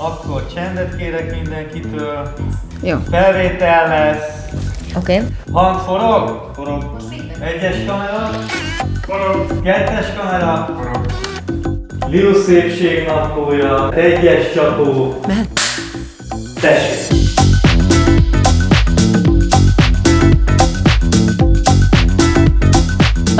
Akkor csendet kérek mindenkitől. Jó. Felvétel lesz. Oké. Okay. Hang forog? Forog. Egyes kamera. Forog. Kettes kamera. Forog. Liu szépség naplója. Egyes csapó. Mehet. Tessék.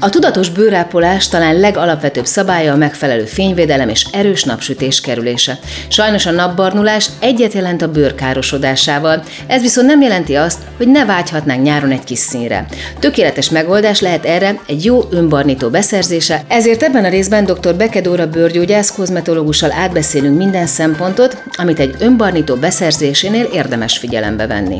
A tudatos bőrápolás talán legalapvetőbb szabálya a megfelelő fényvédelem és erős napsütés kerülése. Sajnos a napbarnulás egyet jelent a bőr károsodásával, ez viszont nem jelenti azt, hogy ne vágyhatnánk nyáron egy kis színre. Tökéletes megoldás lehet erre egy jó önbarnító beszerzése, ezért ebben a részben dr. Bekedóra bőrgyógyász kozmetológussal átbeszélünk minden szempontot, amit egy önbarnító beszerzésénél érdemes figyelembe venni.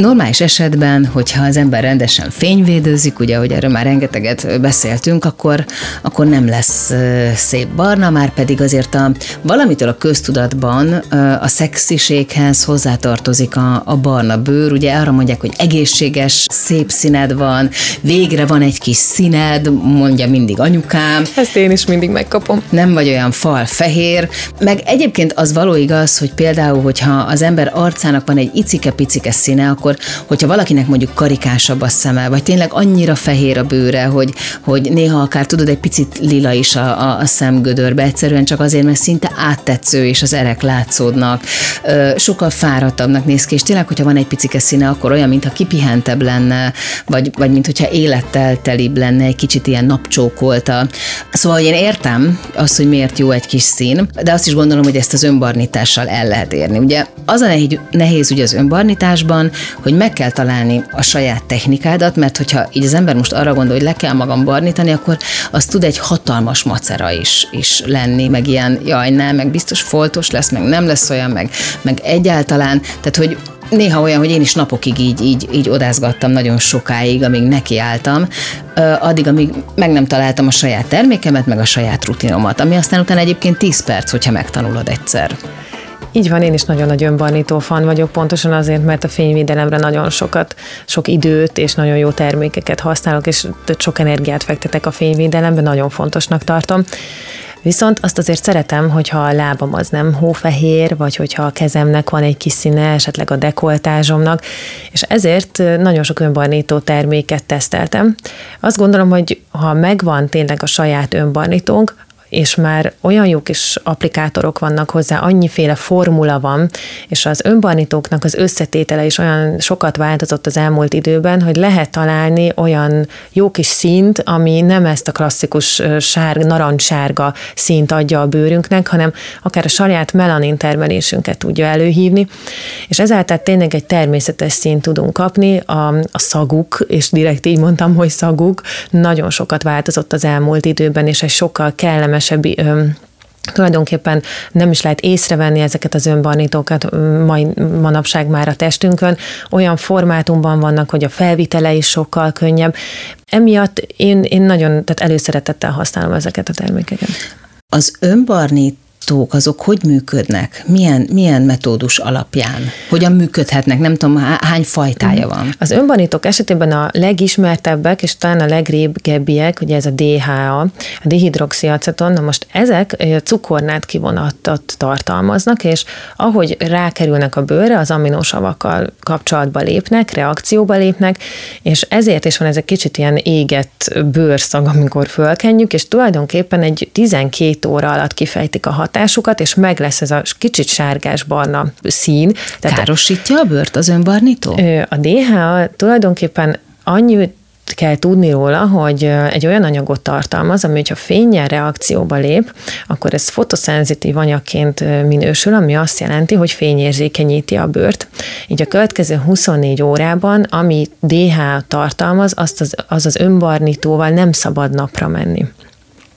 Normális esetben, hogyha az ember rendesen fényvédőzik, ugye, hogy erről már rengeteget beszéltünk, akkor, akkor nem lesz szép barna, már pedig azért a, valamitől a köztudatban a szexiséghez hozzátartozik a, a barna bőr. Ugye arra mondják, hogy egészséges, szép színed van, végre van egy kis színed, mondja mindig anyukám. Ezt én is mindig megkapom. Nem vagy olyan fal fehér. Meg egyébként az való igaz, hogy például, hogyha az ember arcának van egy icike-picike színe, akkor akkor, hogyha valakinek mondjuk karikásabb a szeme, vagy tényleg annyira fehér a bőre, hogy, hogy néha akár tudod, egy picit lila is a, a, a szemgödörbe, egyszerűen csak azért, mert szinte áttetsző, és az erek látszódnak, sokkal fáradtabbnak néz ki, és tényleg, hogyha van egy picike színe, akkor olyan, mintha kipihentebb lenne, vagy, vagy mint hogyha élettel telibb lenne, egy kicsit ilyen napcsókolta. Szóval én értem azt, hogy miért jó egy kis szín, de azt is gondolom, hogy ezt az önbarnítással el lehet érni. Ugye az a nehéz, nehéz ugye az önbarnításban, hogy meg kell találni a saját technikádat, mert hogyha így az ember most arra gondol, hogy le kell magam barnítani, akkor az tud egy hatalmas macera is, is lenni, meg ilyen, jaj, nem, meg biztos foltos lesz, meg nem lesz olyan, meg, meg egyáltalán, tehát hogy néha olyan, hogy én is napokig így, így, így odázgattam nagyon sokáig, amíg nekiálltam, addig, amíg meg nem találtam a saját termékemet, meg a saját rutinomat, ami aztán utána egyébként 10 perc, hogyha megtanulod egyszer. Így van, én is nagyon nagy önbarnító fan vagyok, pontosan azért, mert a fényvédelemre nagyon sokat, sok időt és nagyon jó termékeket használok, és sok energiát fektetek a fényvédelembe, nagyon fontosnak tartom. Viszont azt azért szeretem, hogyha a lábam az nem hófehér, vagy hogyha a kezemnek van egy kis színe, esetleg a dekoltázsomnak, és ezért nagyon sok önbarnító terméket teszteltem. Azt gondolom, hogy ha megvan tényleg a saját önbarnítónk, és már olyan jó kis applikátorok vannak hozzá, annyiféle formula van, és az önbarnítóknak az összetétele is olyan sokat változott az elmúlt időben, hogy lehet találni olyan jó kis színt, ami nem ezt a klasszikus sár, narancssárga színt adja a bőrünknek, hanem akár a saját melanin termelésünket tudja előhívni, és ezáltal tényleg egy természetes színt tudunk kapni, a, a szaguk, és direkt így mondtam, hogy szaguk, nagyon sokat változott az elmúlt időben, és egy sokkal kellemes kellemesebb tulajdonképpen nem is lehet észrevenni ezeket az önbarnítókat mai, manapság már a testünkön. Olyan formátumban vannak, hogy a felvitele is sokkal könnyebb. Emiatt én, én nagyon tehát előszeretettel használom ezeket a termékeket. Az önbarnít gyártók azok hogy működnek? Milyen, milyen metódus alapján? Hogyan működhetnek? Nem tudom, hány fajtája van? Az önbanítók esetében a legismertebbek, és talán a legrégebbiek, ugye ez a DHA, a dihidroxiaceton, na most ezek cukornát kivonatot tartalmaznak, és ahogy rákerülnek a bőrre, az aminosavakkal kapcsolatba lépnek, reakcióba lépnek, és ezért is van ez egy kicsit ilyen égett bőrszag, amikor fölkenjük, és tulajdonképpen egy 12 óra alatt kifejtik a hatást, hatásukat, és meg lesz ez a kicsit sárgás-barna szín. Tehát Károsítja a bőrt az önbarnító? A DHA tulajdonképpen annyi kell tudni róla, hogy egy olyan anyagot tartalmaz, ami, hogyha fényjel reakcióba lép, akkor ez fotoszenzitív anyagként minősül, ami azt jelenti, hogy fényérzékenyíti a bőrt. Így a következő 24 órában, ami DH tartalmaz, azt az, az az önbarnítóval nem szabad napra menni.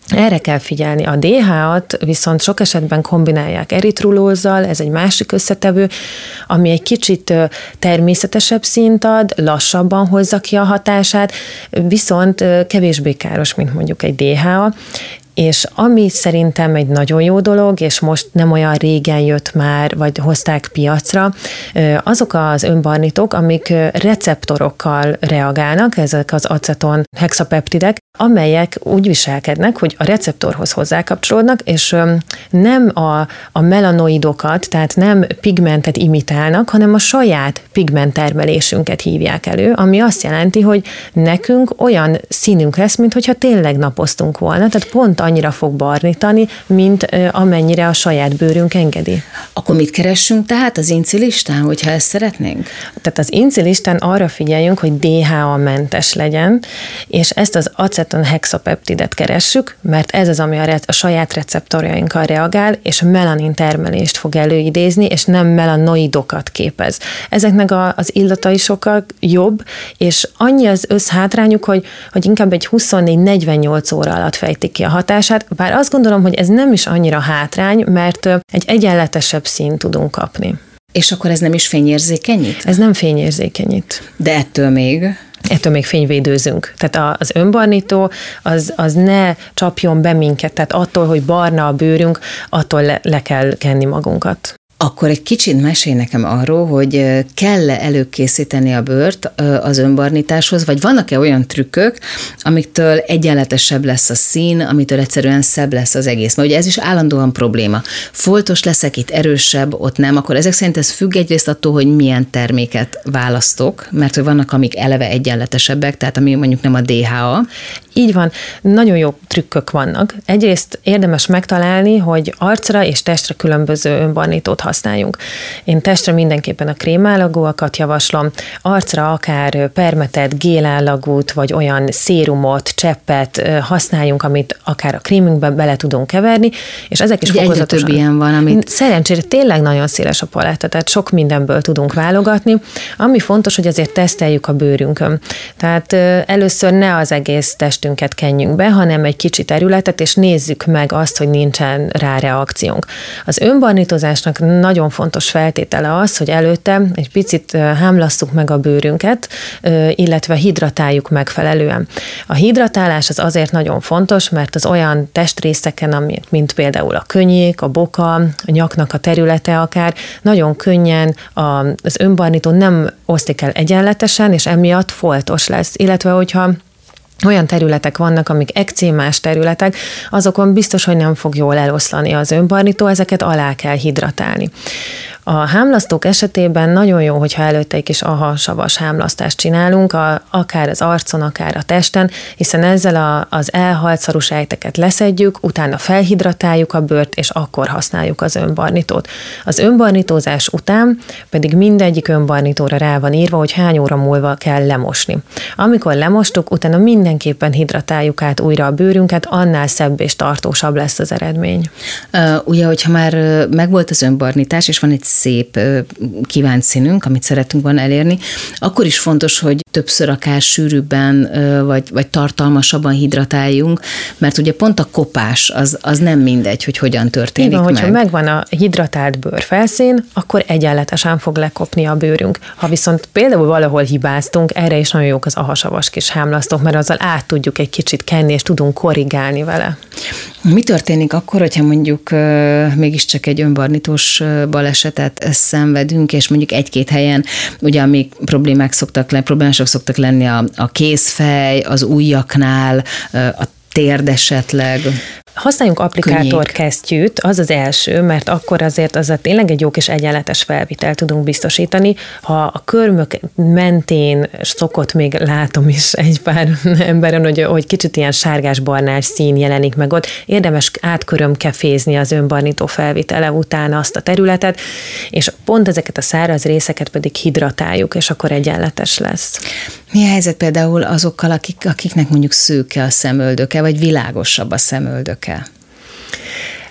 Erre kell figyelni. A DHA-t viszont sok esetben kombinálják eritrulózzal, ez egy másik összetevő, ami egy kicsit természetesebb szint ad, lassabban hozza ki a hatását, viszont kevésbé káros, mint mondjuk egy DHA, és ami szerintem egy nagyon jó dolog, és most nem olyan régen jött már, vagy hozták piacra, azok az önbarnitok, amik receptorokkal reagálnak, ezek az aceton hexapeptidek, amelyek úgy viselkednek, hogy a receptorhoz hozzákapcsolódnak, és nem a, a melanoidokat, tehát nem pigmentet imitálnak, hanem a saját pigmenttermelésünket hívják elő, ami azt jelenti, hogy nekünk olyan színünk lesz, mintha tényleg napoztunk volna, tehát pont annyira fog barnítani, mint amennyire a saját bőrünk engedi. Akkor mit keressünk tehát az incilistán, hogyha ezt szeretnénk? Tehát az incilistán arra figyeljünk, hogy DHA-mentes legyen, és ezt az aceton hexapeptidet keressük, mert ez az, ami a, re- a saját receptorjainkkal reagál, és melanin termelést fog előidézni, és nem melanoidokat képez. Ezeknek a, az illatai sokkal jobb, és annyi az összhátrányuk, hogy, hogy inkább egy 24-48 óra alatt fejtik ki a hatását, bár azt gondolom, hogy ez nem is annyira hátrány, mert egy egyenletesebb színt tudunk kapni. És akkor ez nem is fényérzékenyít? Ez nem fényérzékenyít. De ettől még ettől még fényvédőzünk. Tehát az önbarnító az, az ne csapjon be minket, tehát attól, hogy barna a bőrünk, attól le, le kell kenni magunkat. Akkor egy kicsit mesél nekem arról, hogy kell-e előkészíteni a bőrt az önbarnításhoz, vagy vannak-e olyan trükkök, amiktől egyenletesebb lesz a szín, amitől egyszerűen szebb lesz az egész. Mert ugye ez is állandóan probléma. Foltos leszek, itt erősebb, ott nem, akkor ezek szerint ez függ egyrészt attól, hogy milyen terméket választok, mert hogy vannak, amik eleve egyenletesebbek, tehát ami mondjuk nem a DHA. Így van, nagyon jó trükkök vannak. Egyrészt érdemes megtalálni, hogy arcra és testre különböző önbarnítót használjunk. Én testre mindenképpen a krémállagúakat javaslom, arcra akár permetet, gélállagút, vagy olyan szérumot, cseppet használjunk, amit akár a krémünkbe bele tudunk keverni, és ezek is Ugye fokozatosan. több ilyen van, amit... Szerencsére tényleg nagyon széles a paletta, tehát sok mindenből tudunk válogatni. Ami fontos, hogy azért teszteljük a bőrünkön. Tehát először ne az egész testünket kenjünk be, hanem egy kicsi területet, és nézzük meg azt, hogy nincsen rá reakciónk. Az önbarnítozásnak nagyon fontos feltétele az, hogy előtte egy picit hámlasztuk meg a bőrünket, illetve hidratáljuk megfelelően. A hidratálás az azért nagyon fontos, mert az olyan testrészeken, mint például a könnyék, a boka, a nyaknak a területe akár, nagyon könnyen az önbarnító nem osztik el egyenletesen, és emiatt foltos lesz. Illetve, hogyha olyan területek vannak, amik ekcémás területek, azokon biztos, hogy nem fog jól eloszlani az önbarnító, ezeket alá kell hidratálni. A hámlasztók esetében nagyon jó, hogyha előtte egy kis aha-savas hámlasztást csinálunk, a, akár az arcon, akár a testen, hiszen ezzel a, az elhalt szarusejteket leszedjük, utána felhidratáljuk a bőrt, és akkor használjuk az önbarnitót. Az önbarnitózás után pedig mindegyik önbarnitóra rá van írva, hogy hány óra múlva kell lemosni. Amikor lemostuk, utána mindenképpen hidratáljuk át újra a bőrünket, annál szebb és tartósabb lesz az eredmény. Uh, ugye, hogyha már megvolt az önbarnítás, és van egy szép kívánt színünk, amit szeretünk volna elérni, akkor is fontos, hogy többször akár sűrűbben vagy, vagy tartalmasabban hidratáljunk, mert ugye pont a kopás az, az nem mindegy, hogy hogyan történik Igen, meg. hogyha megvan a hidratált bőrfelszín, akkor egyenletesen fog lekopni a bőrünk. Ha viszont például valahol hibáztunk, erre is nagyon jók az ahasavas kis hámlasztók, mert azzal át tudjuk egy kicsit kenni, és tudunk korrigálni vele. Mi történik akkor, hogyha mondjuk mégiscsak egy önbarnítós balesetet szenvedünk, és mondjuk egy-két helyen, ugye amik problémák szoktak lenni, problémások szoktak lenni a, a kézfej, az ujjaknál, a térd esetleg. Használjunk applikátor kesztyűt, az az első, mert akkor azért az a tényleg egy jó kis egyenletes felvitel tudunk biztosítani. Ha a körmök mentén szokott, még látom is egy pár emberen, hogy, hogy kicsit ilyen sárgás-barnás szín jelenik meg ott, érdemes átkörömkefézni az önbarnító felvitele után azt a területet, és pont ezeket a száraz részeket pedig hidratáljuk, és akkor egyenletes lesz. Mi a helyzet például azokkal, akik, akiknek mondjuk szőke a szemöldöke, vagy világosabb a szemöldöke?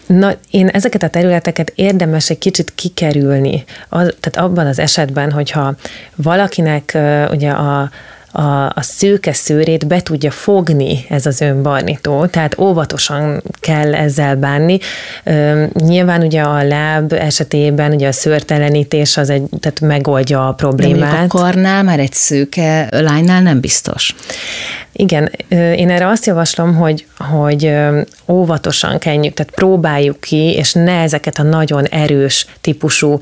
Na, én ezeket a területeket érdemes egy kicsit kikerülni. Az, tehát abban az esetben, hogyha valakinek ugye a a, a szőke szőrét be tudja fogni ez az önbarnító, tehát óvatosan kell ezzel bánni. Nyilván ugye a láb esetében ugye a szőrtelenítés az egy, tehát megoldja a problémát. De a karnál már egy szőke lánynál nem biztos. Igen, én erre azt javaslom, hogy, hogy óvatosan kenjük, tehát próbáljuk ki, és ne ezeket a nagyon erős típusú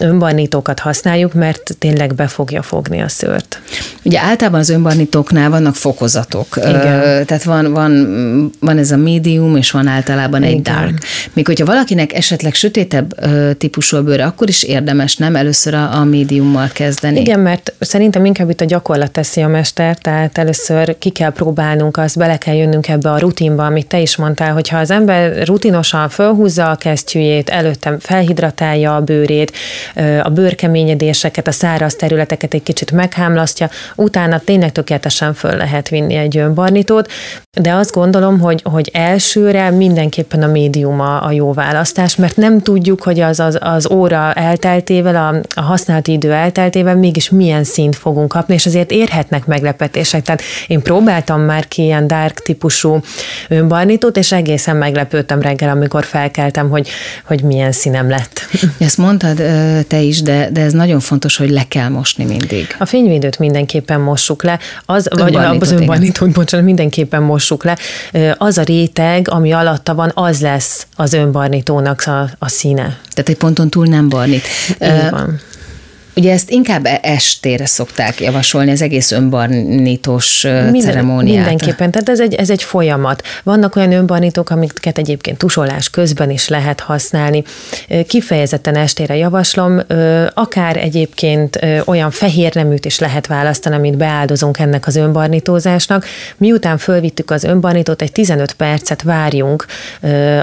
önbarnítókat használjuk, mert tényleg be fogja fogni a szőrt. Ugye általában az önbarnítóknál vannak fokozatok. Igen. Tehát van, van, van ez a medium, és van általában egy Igen. dark. Még hogyha valakinek esetleg sötétebb típusú a bőre, akkor is érdemes nem először a, a médiummal kezdeni. Igen, mert szerintem inkább itt a gyakorlat teszi a mester, tehát először ki kell próbálnunk azt, bele kell jönnünk ebbe a rutinba, amit te is mondtál, hogyha az ember rutinosan fölhúzza a kesztyűjét, előtte felhidratálja a bőrét, a bőrkeményedéseket, a száraz területeket egy kicsit meghámlasztja, utána tényleg tökéletesen föl lehet vinni egy önbarnitót, de azt gondolom, hogy, hogy elsőre mindenképpen a médium a, a jó választás, mert nem tudjuk, hogy az, az, az óra elteltével, a, a használati idő elteltével mégis milyen szint fogunk kapni, és azért érhetnek meglepetések. Tehát én próbáltam már ki ilyen dark típusú önbarnitót, és egészen meglepődtem reggel, amikor felkeltem, hogy, hogy milyen színem lett. Ezt mondtad te is, de, de ez nagyon fontos, hogy le kell mosni mindig. A fényvédőt mindenképpen mossuk le, az, vagy az önbarnitót, bocsánat, mindenképpen mossuk le. Az a réteg, ami alatta van, az lesz az önbarnitónak a, a színe. Tehát egy ponton túl nem barnít. Így van. Ugye ezt inkább e- estére szokták javasolni, az egész önbarnítós Minden, ceremóniát. Mindenképpen, tehát ez egy, ez egy folyamat. Vannak olyan önbarnítók, amiket egyébként tusolás közben is lehet használni. Kifejezetten estére javaslom, akár egyébként olyan fehér neműt is lehet választani, amit beáldozunk ennek az önbarnítózásnak. Miután fölvittük az önbarnítót, egy 15 percet várjunk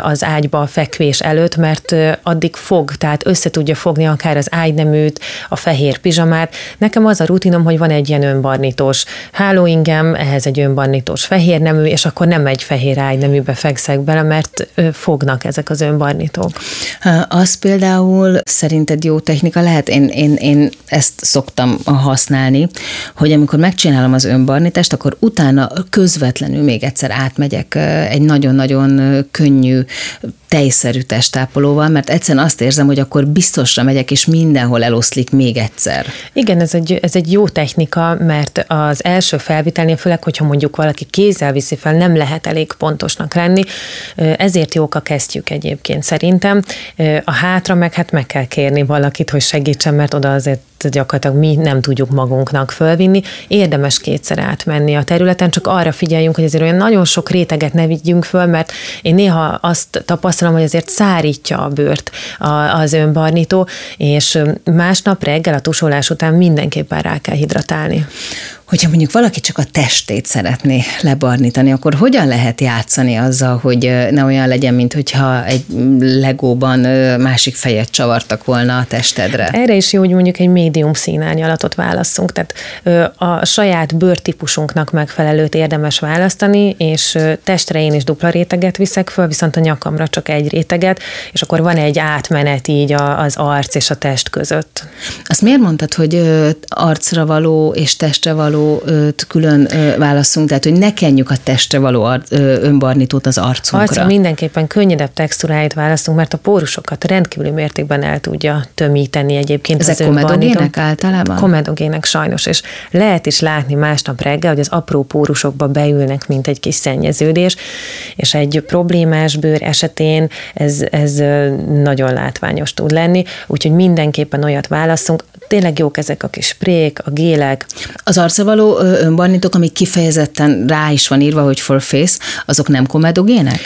az ágyba a fekvés előtt, mert addig fog, tehát össze tudja fogni akár az ágyneműt, a fehér pizsamát. Nekem az a rutinom, hogy van egy ilyen önbarnítós hálóingem, ehhez egy önbarnítós fehér nemű, és akkor nem egy fehér ágyneműbe fekszek bele, mert fognak ezek az önbarnítók. Az például szerinted jó technika lehet? Én, én, én ezt szoktam használni, hogy amikor megcsinálom az önbarnítást, akkor utána közvetlenül még egyszer átmegyek egy nagyon-nagyon könnyű tejszerű testápolóval, mert egyszerűen azt érzem, hogy akkor biztosra megyek, és mindenhol eloszlik még egyszer. Igen, ez egy, ez egy jó technika, mert az első felvitelnél, főleg, hogyha mondjuk valaki kézzel viszi fel, nem lehet elég pontosnak lenni, ezért jók a kesztyűk egyébként szerintem. A hátra meg hát meg kell kérni valakit, hogy segítsen, mert oda azért gyakorlatilag mi nem tudjuk magunknak fölvinni. Érdemes kétszer átmenni a területen, csak arra figyeljünk, hogy azért olyan nagyon sok réteget ne vigyünk föl, mert én néha azt tapasztalom, hogy azért szárítja a bőrt az önbarnító, és másnap reggel a tusolás után mindenképpen rá kell hidratálni. Hogyha mondjuk valaki csak a testét szeretné lebarnítani, akkor hogyan lehet játszani azzal, hogy ne olyan legyen, mint hogyha egy legóban másik fejet csavartak volna a testedre? Erre is jó, hogy mondjuk egy médium színárnyalatot válasszunk, tehát a saját bőrtípusunknak megfelelőt érdemes választani, és testre én is dupla réteget viszek föl, viszont a nyakamra csak egy réteget, és akkor van egy átmenet így az arc és a test között. Azt miért mondtad, hogy arcra való és testre való való külön válaszunk, tehát hogy ne kenjük a testre való önbarnítót az arcunkra. Arcra mindenképpen könnyedebb textúráit választunk, mert a pórusokat rendkívüli mértékben el tudja tömíteni egyébként Ezek az komedogének általában? Komedogének sajnos, és lehet is látni másnap reggel, hogy az apró pórusokba beülnek, mint egy kis szennyeződés, és egy problémás bőr esetén ez, ez nagyon látványos tud lenni, úgyhogy mindenképpen olyat válaszunk. Tényleg jók ezek a kis sprék, a gélek. Az arca való önbarnítók, amik kifejezetten rá is van írva, hogy for face, azok nem komedogének?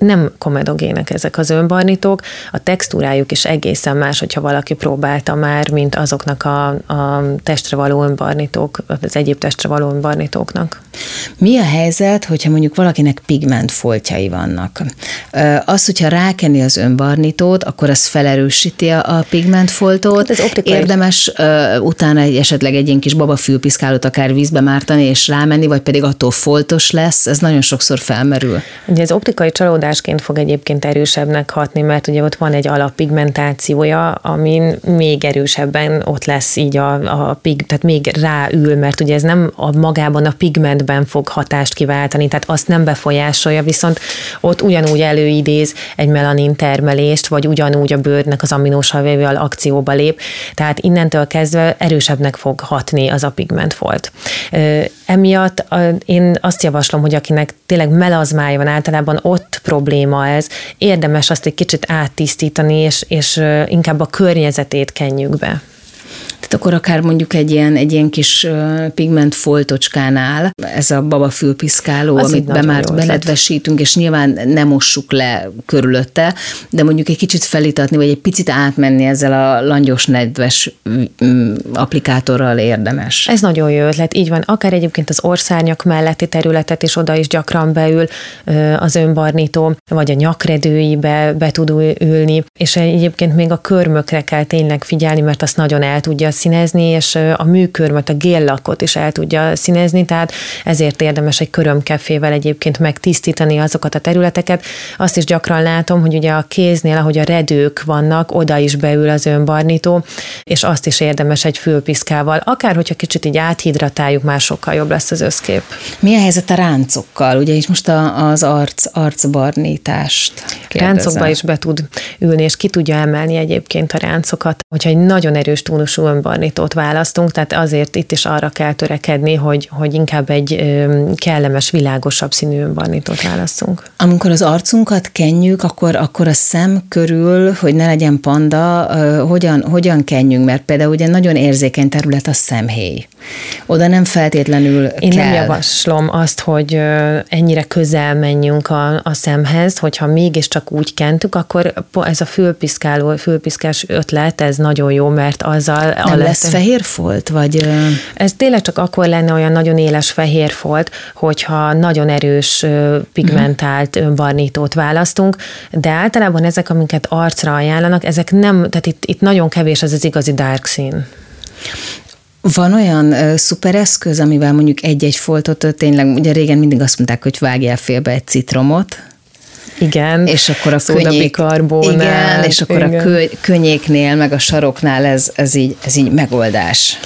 Nem komedogének ezek az önbarnítók, a textúrájuk is egészen más, hogyha valaki próbálta már, mint azoknak a, a testre való önbarnítók, az egyéb testre való önbarnítóknak. Mi a helyzet, hogyha mondjuk valakinek pigmentfoltjai vannak? Az, hogyha rákenni az önbarnitót, akkor az felerősíti a pigmentfoltot. Ez optikai. Érdemes utána egy, esetleg egy ilyen kis babafülpiszkálót akár vízbe mártani és rámenni, vagy pedig attól foltos lesz, ez nagyon sokszor felmerül. Ugye ez optikai csalódásként fog egyébként erősebbnek hatni, mert ugye ott van egy alappigmentációja, amin még erősebben ott lesz így a, a pig, tehát még ráül, mert ugye ez nem a magában a pigmentben fog hatást kiváltani, tehát azt nem befolyásolja, viszont ott ugyanúgy előidéz egy melanin termelést, vagy ugyanúgy a bőrnek az aminósavével akcióba lép, tehát innentől kezdve erősebbnek fog hatni az a pigmentfolt. Emiatt én azt javaslom, hogy akinek tényleg melazmája van, általában ott probléma ez, érdemes azt egy kicsit áttisztítani, és, és inkább a környezetét kenjük be. Tehát akkor akár mondjuk egy ilyen, egy ilyen kis pigment foltocskánál, ez a babafülpiszkáló, Az amit be már beledvesítünk, és nyilván nem mossuk le körülötte, de mondjuk egy kicsit felítatni, vagy egy picit átmenni ezzel a langyos nedves applikátorral érdemes. Ez nagyon jó ötlet, így van. Akár egyébként az orszárnyak melletti területet is oda is gyakran beül az önbarnító, vagy a nyakredőibe be tud ülni, és egyébként még a körmökre kell tényleg figyelni, mert azt nagyon el tudja színezni, és a műkörmöt, a géllakot is el tudja színezni, tehát ezért érdemes egy körömkefével egyébként megtisztítani azokat a területeket. Azt is gyakran látom, hogy ugye a kéznél, ahogy a redők vannak, oda is beül az önbarnító, és azt is érdemes egy fülpiszkával, akár hogyha kicsit így áthidratáljuk, már sokkal jobb lesz az összkép. Mi a helyzet a ráncokkal? Ugye is most a, az arc, arcbarnítást kérdezem. Ráncokba is be tud ülni, és ki tudja emelni egyébként a ráncokat. Hogyha egy nagyon erős tónusú önbarnítót választunk, tehát azért itt is arra kell törekedni, hogy, hogy inkább egy kellemes, világosabb színű önbarnítót választunk. Amikor az arcunkat kenjük, akkor, akkor a szem körül, hogy ne legyen panda, hogyan, hogyan kenjünk, mert például ugye nagyon érzékeny terület a szemhéj. Oda nem feltétlenül Én kell. nem javaslom azt, hogy ennyire közel menjünk a, a szemhez, hogyha mégiscsak úgy kentük, akkor ez a fülpiszkáló, fülpiszkás ötlet, ez nagyon jó, mert azzal nem lesz fehér folt? Vagy... Ez tényleg csak akkor lenne olyan nagyon éles fehér folt, hogyha nagyon erős pigmentált uh-huh. barnítót választunk, de általában ezek, amiket arcra ajánlanak, ezek nem, tehát itt, itt nagyon kevés az az igazi dark szín. Van olyan uh, szuper eszköz, amivel mondjuk egy-egy foltot, tényleg ugye régen mindig azt mondták, hogy vágjál félbe egy citromot, igen. És akkor a könnyék, igen, és akkor igen. a kö, könnyéknél, meg a saroknál ez, ez, így, ez így megoldás.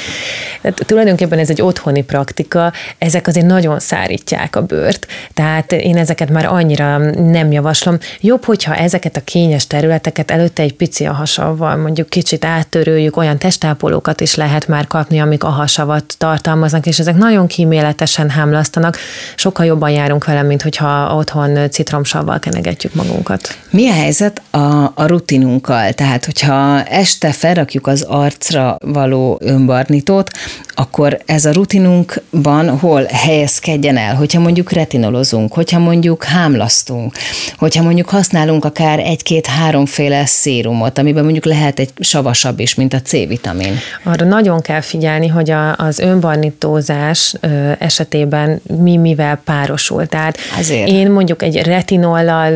Tehát tulajdonképpen ez egy otthoni praktika, ezek azért nagyon szárítják a bőrt, tehát én ezeket már annyira nem javaslom. Jobb, hogyha ezeket a kényes területeket előtte egy pici a hasavval, mondjuk kicsit áttörőjük, olyan testápolókat is lehet már kapni, amik a hasavat tartalmaznak, és ezek nagyon kíméletesen hámlasztanak. Sokkal jobban járunk vele, mint hogyha otthon citromsavval kenegetjük magunkat. Mi a helyzet a, a rutinunkkal? Tehát, hogyha este felrakjuk az arcra való önbarnitót, akkor ez a rutinunkban hol helyezkedjen el, hogyha mondjuk retinolozunk, hogyha mondjuk hámlasztunk, hogyha mondjuk használunk akár egy-két-háromféle szérumot, amiben mondjuk lehet egy savasabb is, mint a C-vitamin. Arra nagyon kell figyelni, hogy a, az önbarnitózás esetében mi mivel párosul. Tehát Azért. én mondjuk egy retinollal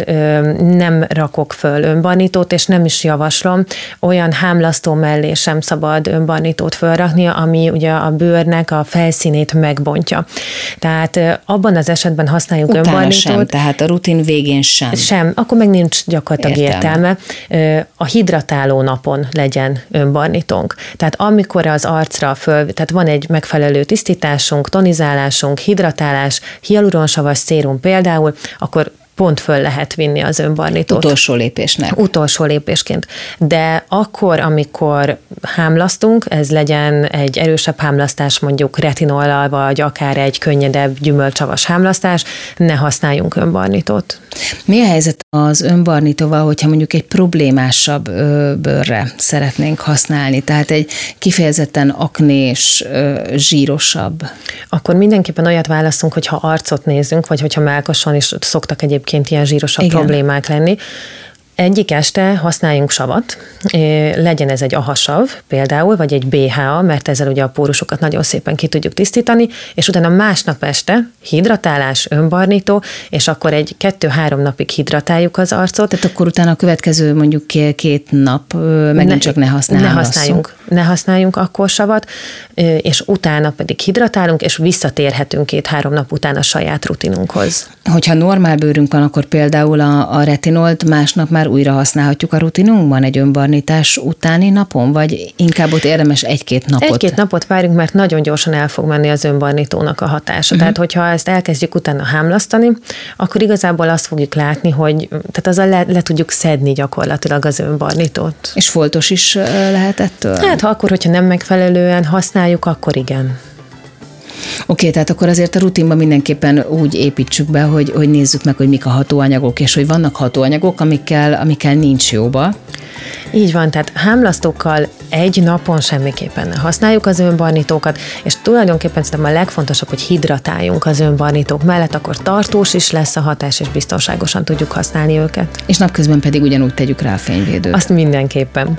nem rakok föl önbarnitót, és nem is javaslom, olyan hámlasztó mellé sem szabad önbarnitót fölrakni, ami ugye a bőrnek a felszínét megbontja. Tehát abban az esetben használjuk Utána önbarnítót. sem, tehát a rutin végén sem. Sem, akkor meg nincs gyakorlatilag értelme. értelme. A hidratáló napon legyen önbarnítónk. Tehát amikor az arcra föl, tehát van egy megfelelő tisztításunk, tonizálásunk, hidratálás, hialuronsavas szérum például, akkor pont föl lehet vinni az önbarnítót. Utolsó lépésnek. Utolsó lépésként. De akkor, amikor hámlasztunk, ez legyen egy erősebb hámlasztás, mondjuk retinollal, vagy akár egy könnyedebb gyümölcsavas hámlasztás, ne használjunk önbarnítót. Mi a helyzet az önbarnítóval, hogyha mondjuk egy problémásabb bőrre szeretnénk használni, tehát egy kifejezetten aknés, zsírosabb? Akkor mindenképpen olyat választunk, hogyha arcot nézünk, vagy hogyha melkoson is szoktak egyébként ilyen zsírosabb Igen. problémák lenni, Egyik este használjunk savat, legyen ez egy ahasav például, vagy egy BHA, mert ezzel ugye a pórusokat nagyon szépen ki tudjuk tisztítani, és utána másnap este hidratálás, önbarnító, és akkor egy kettő-három napig hidratáljuk az arcot. Tehát akkor utána a következő mondjuk két nap megint ne, csak ne használjunk. Ne használjunk, ne használjunk akkor savat, és utána pedig hidratálunk, és visszatérhetünk két-három nap után a saját rutinunkhoz. Hogyha normál bőrünk van, akkor például a, a retinolt másnap már újra használhatjuk a rutinunkban egy önbarnítás utáni napon, vagy inkább ott érdemes egy-két napot? Egy-két napot várjunk, mert nagyon gyorsan el fog menni az önbarnítónak a hatása. Uh-huh. Tehát, hogyha ezt elkezdjük utána hámlasztani, akkor igazából azt fogjuk látni, hogy tehát azzal le, le tudjuk szedni gyakorlatilag az önbarnítót. És foltos is lehet ettől? Hát, ha akkor, hogyha nem megfelelően használjuk, akkor igen. Oké, tehát akkor azért a rutinban mindenképpen úgy építsük be, hogy, hogy nézzük meg, hogy mik a hatóanyagok, és hogy vannak hatóanyagok, amikkel, amikkel nincs jóba. Így van, tehát hámlasztókkal egy napon semmiképpen ne használjuk az önbarnítókat, és tulajdonképpen szerintem a legfontosabb, hogy hidratáljunk az önbarnítók mellett, akkor tartós is lesz a hatás, és biztonságosan tudjuk használni őket. És napközben pedig ugyanúgy tegyük rá a fényvédőt. Azt mindenképpen.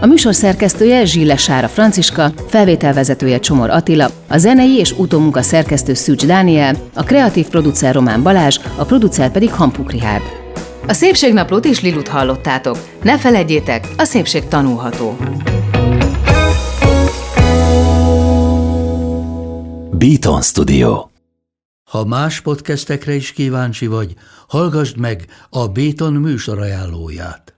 A műsor szerkesztője Zsille Sára Franciska, felvételvezetője Csomor Attila, a zenei és utómunka szerkesztő Szűcs Dániel, a kreatív producer Román Balázs, a producer pedig Hampuk Rihárd. A Szépségnaplót is Lilut hallottátok. Ne felejtjétek, a szépség tanulható. Beaton Studio Ha más podcastekre is kíváncsi vagy, hallgassd meg a Béton műsor ajánlóját.